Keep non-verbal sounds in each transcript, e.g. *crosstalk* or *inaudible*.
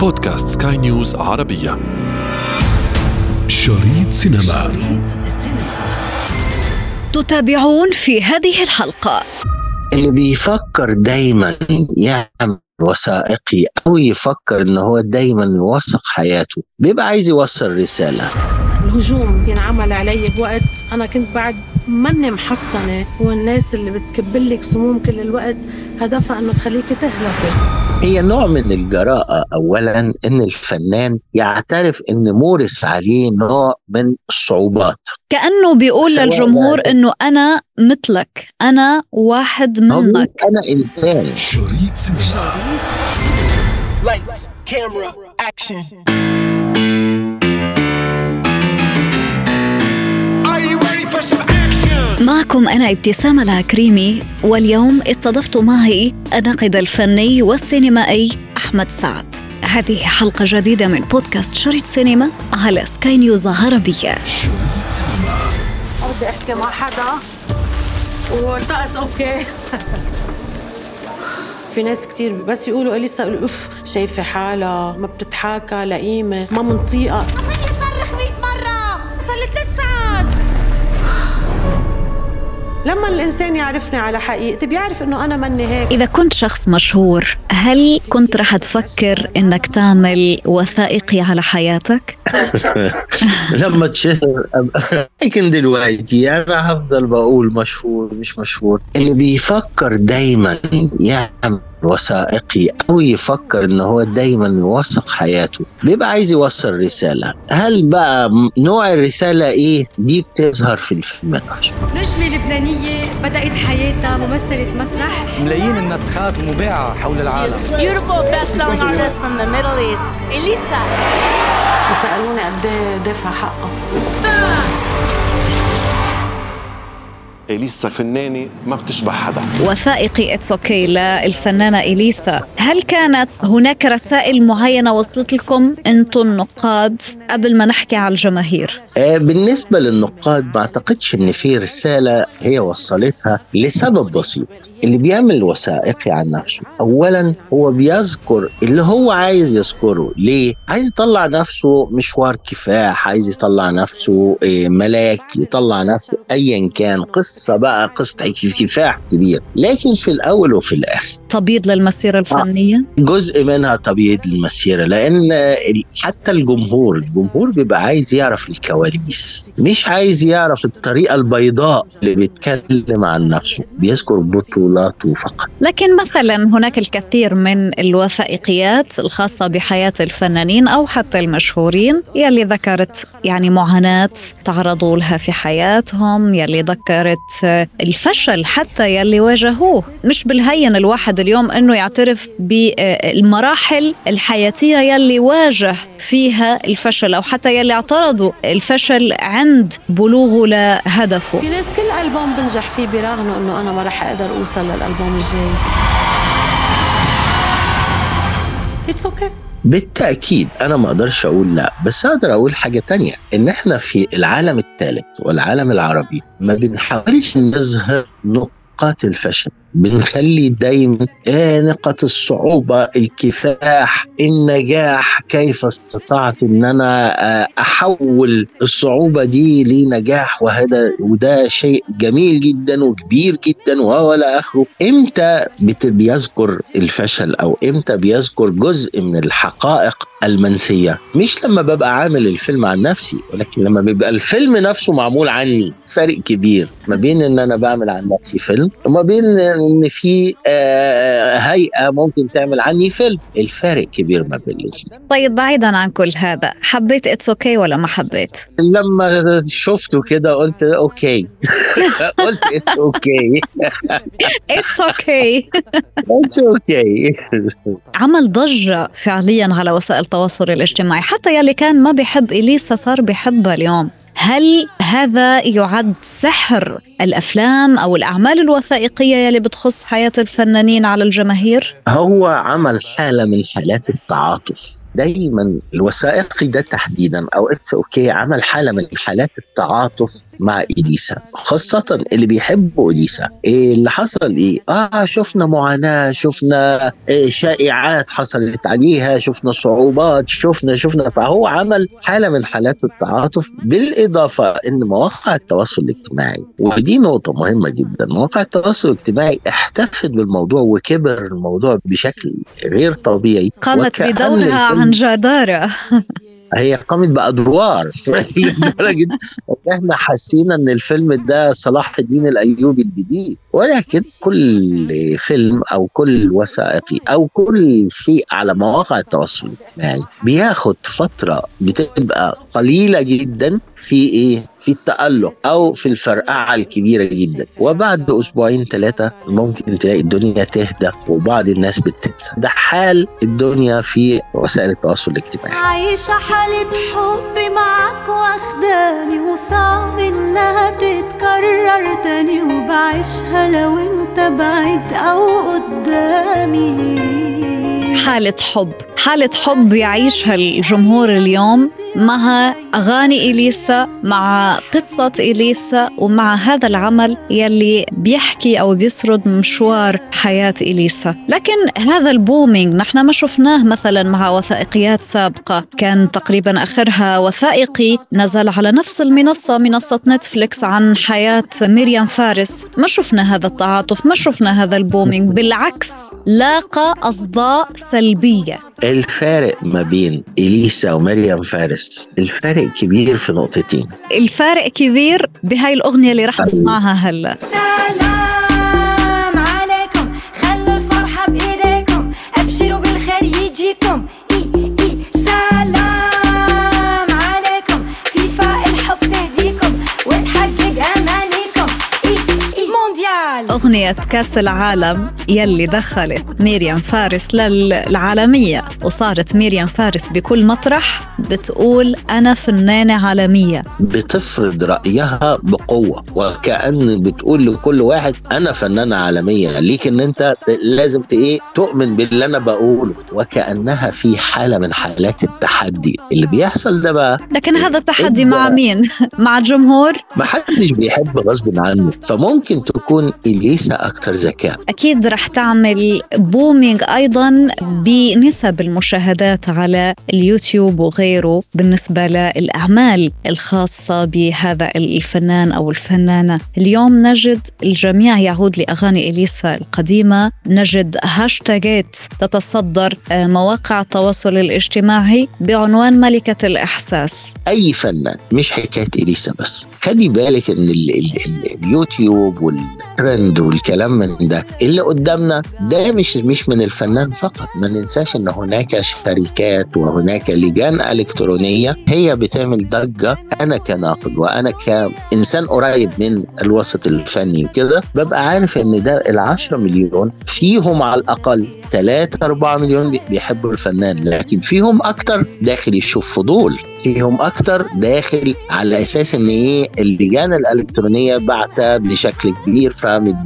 بودكاست سكاي نيوز عربية. شريط سينما. شريط تتابعون في هذه الحلقة. اللي بيفكر دايما يعمل وثائقي أو يفكر ان هو دايما يوثق حياته بيبقى عايز يوصل رسالة. الهجوم ينعمل علي بوقت أنا كنت بعد ماني محصنة. والناس اللي بتكبلك سموم كل الوقت هدفها إنه تخليكي تهلكي. هي نوع من الجراءة أولا إن الفنان يعترف إن مورس عليه نوع من الصعوبات. كأنه بيقول للجمهور إنه أنا مثلك أنا واحد منك. أنا إنسان. شريط سينما. Lights, camera, action. معكم أنا ابتسام العكريمي واليوم استضفت معي الناقد الفني والسينمائي أحمد سعد. هذه حلقة جديدة من بودكاست شريط سينما على سكاي نيوز عربية. بدي احكي مع حدا. والطقس okay. *laughs* في ناس كتير بس يقولوا إليسا اف شايفة حالها ما بتتحاكى لئيمة ما منطيقة. لما الإنسان يعرفني على حقيقتي بيعرف إنه أنا مني هيك إذا كنت شخص مشهور هل كنت رح تفكر إنك تعمل وثائقي على حياتك؟ *laughs* لما تشهر لكن *laughs* دلوقتي أنا هفضل بقول مشهور مش مشهور. اللي بيفكر دايما يعمل وثائقي أو يفكر إن هو دايما يوثق حياته بيبقى عايز يوصل رساله هل بقى نوع الرسالة إيه؟ دي بتظهر في الفيلم. نفسه نجمة لبنانية بدأت حياتها ممثلة مسرح. ملايين النسخات مباعة حول العالم. Beautiful best-selling artist from the Middle East, Elisa. بيسالوني قد إيه دافع حقها إليسا فنانة ما بتشبه حدا. وثائقي It's OK للفنانة إليسا. هل كانت هناك رسائل معينة وصلت لكم؟ أنتم النقاد قبل ما نحكي على الجماهير. آه، بالنسبة للنقاد ما أعتقدش إن في رسالة هي وصلتها لسبب بسيط. اللي بيعمل وثائقي عن نفسه أولا هو بيذكر اللي هو عايز يذكره. ليه؟ عايز يطلع نفسه مشوار كفاح عايز يطلع نفسه آه، ملاك يطلع نفسه أيا كان قصة بقى قصة كفاح كبير. لكن في الأول وفي الآخر. تبيض للمسيرة الفنية؟ جزء منها تبييض المسيرة لأن ال- حتى الجمهور الجمهور بيبقى عايز يعرف الكواليس. مش عايز يعرف الطريقة البيضاء اللي بيتكلم عن نفسه. بيذكر بطولاته فقط. لكن مثلا هناك الكثير من الوثائقيات الخاصة بحياة الفنانين أو حتى المشهورين يلي ذكرت يعني معاناة تعرضوا لها في حياتهم يلي ذكرت آه، الفشل حتى يلي واجهوه. مش بالهين الواحد اليوم أنه يعترف بالمراحل الحياتية يلي واجه فيها الفشل أو حتى يلي اعترضوا الفشل عند بلوغه لهدفه. في ناس كل ألبوم بنجح فيه بيراهنوا إنه أنا ما رح أقدر أوصل للألبوم الجاي. It's OK بالتأكيد أنا ما أقدرش أقول لا بس أقدر أقول حاجة تانية إن إحنا في العالم الثالث والعالم العربي ما بنحاولش نظهر نقاط الفشل. بنخلي دايما نقاط الصعوبة الكفاح النجاح كيف استطعت إن أنا آه، أحول الصعوبة دي لنجاح؟ وهذا وده شيء جميل جدا وكبير جدا ولا آخره. إمتى بيذكر الفشل أو إمتى بيذكر جزء من الحقائق المنسية؟ مش لما ببقى عامل الفيلم عن نفسي ولكن لما بيبقى الفيلم نفسه معمول عني فرق كبير ما بين إن أنا بعمل عن نفسي فيلم وما بين إن في آه، هيئة ممكن تعمل عني فيلم. الفارق كبير ما بين الاثنين طيب بعيدا عن كل هذا حبيت It's OK ولا ما حبيت؟ لما شفته كده قلت OK. *laughs* قلت It's OK It's OK It's OK عمل ضجة فعليا على وسائل التواصل الاجتماعي. حتى يلي كان ما بيحب إليسا صار بيحبها اليوم. هل هذا يعد سحر الأفلام أو الأعمال الوثائقية يلي بتخص حياة الفنانين على الجماهير؟ هو عمل حالة من حالات التعاطف. دايما الوثائقي ده تحديدا أو It's OK عمل حالة من حالات التعاطف مع اليسا خاصة اللي بيحبوا اليسا إيه اللي حصل؟ إيه؟ آه شفنا معاناة شفنا إيه شائعات حصلت عليها شفنا صعوبات شفنا شفنا. فهو عمل حالة من حالات التعاطف بالإضافة إن مواقع التواصل الاجتماعي ودي نقطة مهمة جدا مواقع التواصل الاجتماعي احتفت بالموضوع وكبر الموضوع بشكل غير طبيعي قامت بدورها عن جدارة. هي قامت بأدوار *laughs* لدرجه ان إحنا حسينا إن الفيلم ده صلاح الدين الأيوبي الجديد. ولكن كل فيلم أو كل وثائقي أو كل شيء على مواقع التواصل الاجتماعي بياخد فترة بتبقى قليلة جدا في إيه؟ في التألق أو في الفرقعة الكبيرة جدا. وبعد أسبوعين ثلاثة ممكن تلاقي الدنيا تهدى وبعض الناس بتنسى. ده حال الدنيا في وسائل التواصل الاجتماعي. عايشة حالة حب معاك واخداني وصعب إنها تتكرر تاني وبعيشها لو أنت بعيد أو قدامي. حالة حب. حالة حب يعيشها الجمهور اليوم مع أغاني إليسا مع قصة إليسا ومع هذا العمل يلي بيحكي أو بيسرد مشوار حياة إليسا. لكن هذا ال booming نحن ما شفناه مثلا مع وثائقيات سابقة. كان تقريبا آخرها وثائقي نزل على نفس المنصة منصة نتفليكس عن حياة مريم فارس. ما شفنا هذا التعاطف ما شفنا هذا ال booming بالعكس لاقى أصداء سلبية. الفارق ما بين إليسا ومريم فارس الفارق كبير في نقطتين. الفارق كبير بهاي الأغنية اللي رح نسمعها هلأ. أغنية كأس العالم يلي دخلت مريم فارس للعالمية وصارت مريم فارس بكل مطرح بتقول أنا فنانة عالمية بتفرض رأيها بقوة وكأن بتقول لكل واحد أنا فنانة عالمية ليك إن أنت لازم إيه تؤمن باللي أنا بقوله وكأنها في حالة من حالات التحدي اللي بيحصل ده بقى لكن هذا التحدي مع؟ مين؟ مع الجمهور؟ ما حدش بيحب غصب عنه فممكن تكون إليسا أكتر ذكاء أكيد رح تعمل booming أيضا بنسب المشاهدات على اليوتيوب وغيره بالنسبة للأعمال الخاصة بهذا الفنان أو الفنانة. اليوم نجد الجميع يعود لأغاني إليسا القديمة. نجد هاشتاجات تتصدر آه، مواقع التواصل الاجتماعي بعنوان ملكة الإحساس. أي فنان مش حكاية إليسا بس. خلي بالك إن ال ال ال اليوتيوب والترند والكلام من ده. اللي قدامنا ده مش مش من الفنان فقط. ما ننساش إن هناك شركات وهناك لجان إلكترونية هي بتعمل ضجة. أنا كناقد وأنا كإنسان قريب من الوسط الفني وكده ببقى عارف إن ده ال 10 مليون فيهم على الأقل 3 4 مليون بي- بيحبوا الفنان. لكن فيهم أكتر داخل يشوف فضول. فيهم أكتر داخل على أساس إن إيه اللجان الإلكترونية بعتها بشكل كبير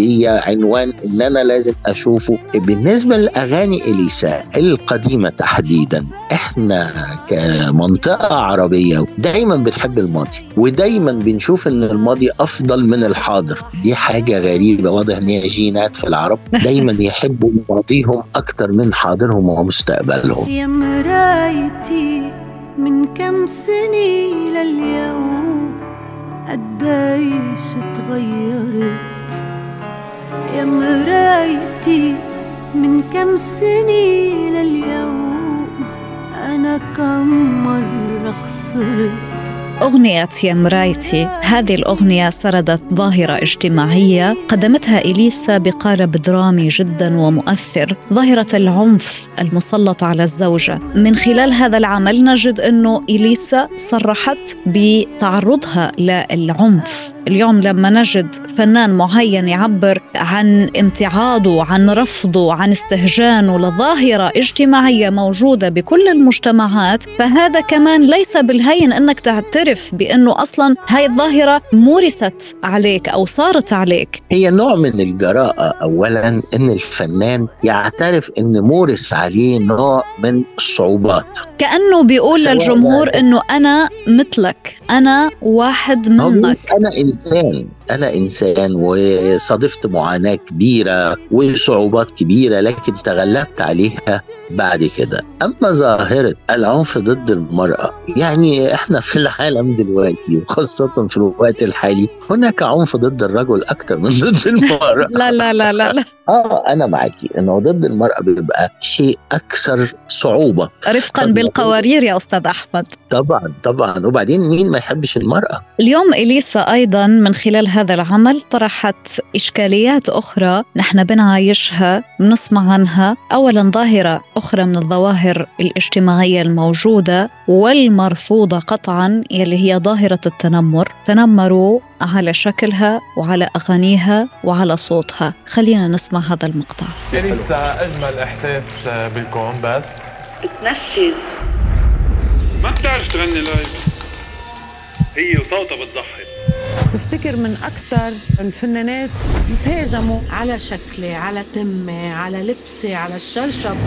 فمديه عنوان إن أنا لازم أشوفه. بالنسبة لاغاني إليسا القديمة تحديدا إحنا كمنطقة عربية دايما بنحب الماضي ودايما بنشوف إن الماضي أفضل من الحاضر. دي حاجة غريبة واضح إن هي جينات في العرب. *laughs* دايما يحبوا ماضيهم أكتر من حاضرهم ومستقبلهم. يا مرايتي من كم سنة لليوم قديش اتغيرت؟ يا مرايتي من كم سنة لليوم أنا كم مرة خسرت؟ أغنية يا مرايتي. هذه الأغنية سردت ظاهرة اجتماعية قدمتها إليسا بقالب درامي جدا ومؤثر ظاهرة العنف المسلط على الزوجة. من خلال هذا العمل نجد أنه إليسا صرحت بتعرضها للعنف. اليوم لما نجد فنان معين يعبر عن امتعاضه عن رفضه عن استهجانه لظاهرة اجتماعية موجودة بكل المجتمعات فهذا كمان ليس بالهين أنك تعترف تعترف بأنه أصلا هاي الظاهرة مورست عليك أو صارت عليك. هي نوع من الجراءة أولا إن الفنان يعترف إن مورس عليه نوع من الصعوبات. كأنه بيقول للجمهور إنه أنا مثلك أنا واحد منك. أنا إنسان. أنا إنسان وصادفت معاناة كبيرة وصعوبات كبيرة لكن تغلبت عليها بعد كده. أما ظاهرة العنف ضد المرأة يعني إحنا في العالم دلوقتي وخاصة في الوقت الحالي هناك عنف ضد الرجل أكتر من ضد المرأة. لا لا لا لا, لا. آه أنا معاكي إنه ضد المرأة بيبقى شيء أكثر صعوبة. رفقا بالقوارير يا أستاذ أحمد. طبعا طبعا. وبعدين مين ما يحبش المرأة؟ اليوم إليسا أيضا من خلال هذا العمل طرحت إشكاليات أخرى نحن بنعايشها بنسمع عنها. أولا ظاهرة أخرى من الظواهر الاجتماعية الموجودة والمرفوضة قطعا يلي هي ظاهرة التنمر. تنمروا على شكلها وعلى أغانيها وعلى صوتها. خلينا نسمع هذا المقطع. لسه أجمل إحساس بالكون بس. بتنشز ما بتعرف تغني لايف هي وصوتها بتضحك. بفتكر من أكثر الفنانات تهاجموا على شكلي على تمي على لبسي على الشرشف.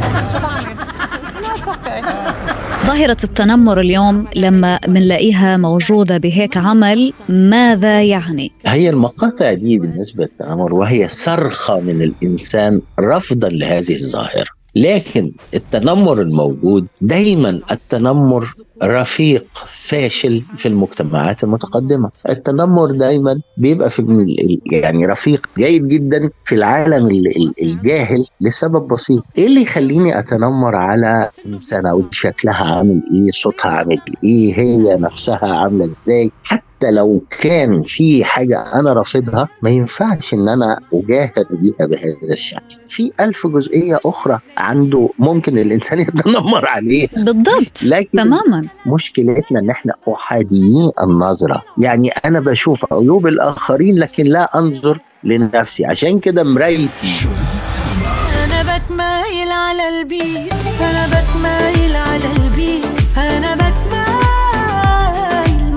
ظاهرة التنمر اليوم لما منلاقيها موجودة بهيك عمل ماذا يعني؟ هي المقاطع دي بالنسبة للتنمر وهي صرخة من الإنسان رفضا لهذه الظاهرة. لكن التنمر الموجود دايما التنمر رفيق فاشل في المجتمعات المتقدمة. التنمر دايما بيبقى في يعني رفيق جيد جدا في العالم ال- ال- الجاهل لسبب بسيط. إيه اللي يخليني أتنمر على إنسانة؟ أو شكلها عامل إيه؟ صوتها عامل إيه؟ هي نفسها عاملة إزاي؟ حتى لو كان في حاجة أنا رافضها ما ينفعش إن أنا أجاهر بيها بهذا الشكل. في ألف جزئية أخرى عنده ممكن الإنسان يتنمر عليه. بالضبط. لكن تماما. مشكلتنا إن إحنا أحاديين النظرة. يعني أنا بشوف عيوب الآخرين لكن لا أنظر لنفسي. عشان كده مرايتي. أنا بتمايل على البيت. أنا بتمايل على البيت. أنا بتمايل.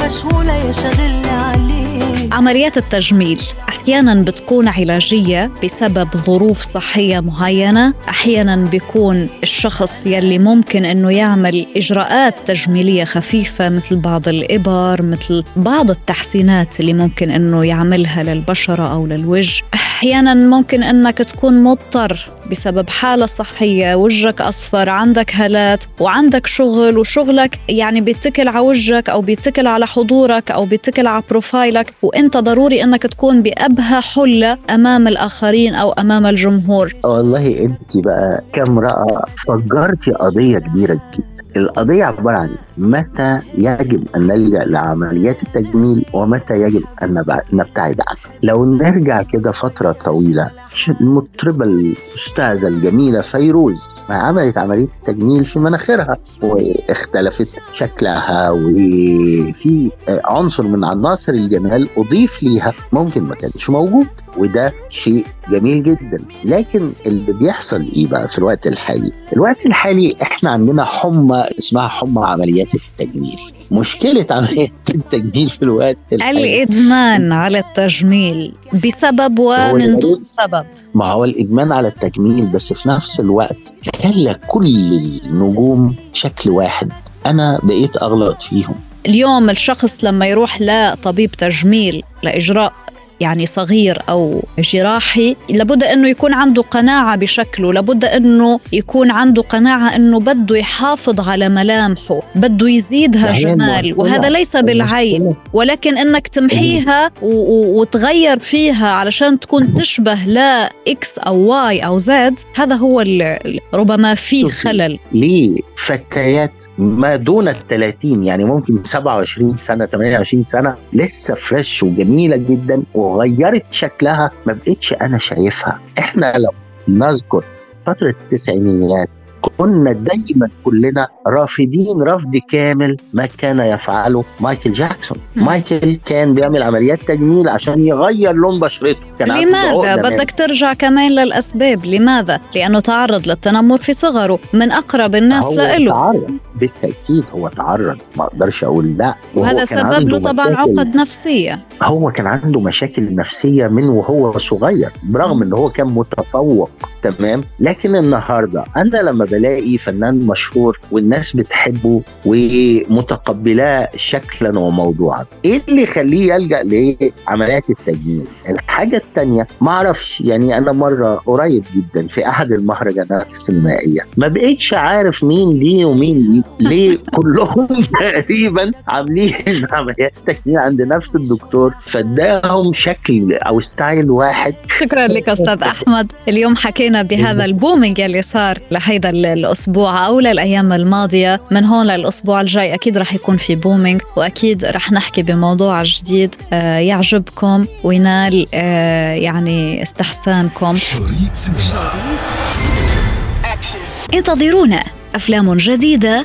مشغولة يا شغلني عليه. عمليات التجميل أحيانا بتكون علاجية بسبب ظروف صحية معينة. أحيانا بيكون الشخص يلي ممكن إنه يعمل إجراءات تجميلية خفيفة مثل بعض الإبر مثل بعض التحسينات اللي ممكن إنه يعملها للبشرة أو للوجه. أحيانا ممكن إنك تكون مضطر بسبب حالة صحية وجهك أصفر عندك هالات وعندك شغل وشغلك يعني بيتكل على وجهك أو بيتكل على حضورك أو بيتكل على بروفايلك. وإنت ضروري أنك تكون بأبهى حلة أمام الآخرين أو أمام الجمهور. والله انت بقى كامرأة فجرتي قضية كبيرة جدا. القضية عبارة عن متى يجب أن نلجأ لعمليات التجميل ومتى يجب أن نبتعد عنها لو نرجع كده فترة طويلة المطربة الأستاذة الجميلة فيروز ما عملت عملية تجميل في مناخيرها واختلفت شكلها وفي عنصر من عناصر الجمال أضيف ليها ممكن ما كانش موجود وده شيء جميل جدا. لكن اللي بيحصل إيه بقى في الوقت الحالي؟ الوقت الحالي إحنا عندنا حمى اسمها حمى عمليات التجميل. مشكلة عمليات التجميل في الوقت الحالي. الإدمان على التجميل بسبب ومن دون سبب. ما هو الإدمان على التجميل بس في نفس الوقت خلى كل النجوم شكل واحد. أنا بقيت أغلط فيهم. اليوم الشخص لما يروح لطبيب تجميل لإجراء يعني صغير أو جراحي لابد أنه يكون عنده قناعة بشكله لابد أنه يكون عنده قناعة أنه بده يحافظ على ملامحه بده يزيدها جمال. وهذا ليس بالعيب ولكن أنك تمحيها و- و- وتغير فيها علشان تكون تشبه لا إكس أو واي أو زد هذا هو ربما فيه. خلل ليه فتيات ما دون ال 30 يعني ممكن 27 سنة 28 سنة لسه فريش وجميلة جدا وغيرت شكلها ما بقتش أنا شايفها. إحنا لو نذكر فترة التسعينيات كنا دايما كلنا رافضين رفض كامل ما كان يفعله مايكل جاكسون. مايكل كان بيعمل عمليات تجميل عشان يغير لون بشرته. كان لماذا بدك ترجع كمان للأسباب؟ لماذا؟ لأنه تعرض للتنمر في صغره من أقرب الناس لإله. تعرض. بالتأكيد هو تعرض ما أقدرش أقول لأ. وهذا سبب له طبعا عقد نفسية. هو كان عنده مشاكل نفسية من وهو صغير برغم إن هو كان متفوق تمام؟ لكن النهارده أنا لما بلاقي فنان مشهور والناس بتحبه ومتقبلاه شكلا وموضوعا إيه اللي يخليه يلجأ لعمليات التجميل؟ الحاجة الثانية ما أعرفش يعني أنا مرة قريب جدا في أحد المهرجانات السينمائية ما بقيتش عارف مين دي ومين دي ليه كلهم *laughs* تقريبا عاملين عمليات تجميل عند نفس الدكتور فاداهم شكل أو style واحد. شكرا لك أستاذ أحمد. اليوم حكينا بهذا ال booming يلي صار لهيدا ال- الأسبوع أو للأيام الماضية. من هون للأسبوع الجاي أكيد رح يكون في booming وأكيد رح نحكي بموضوع جديد آه، يعجبكم وينال آه، يعني استحسانكم. شريط سينما. انتظرونا أفلام جديدة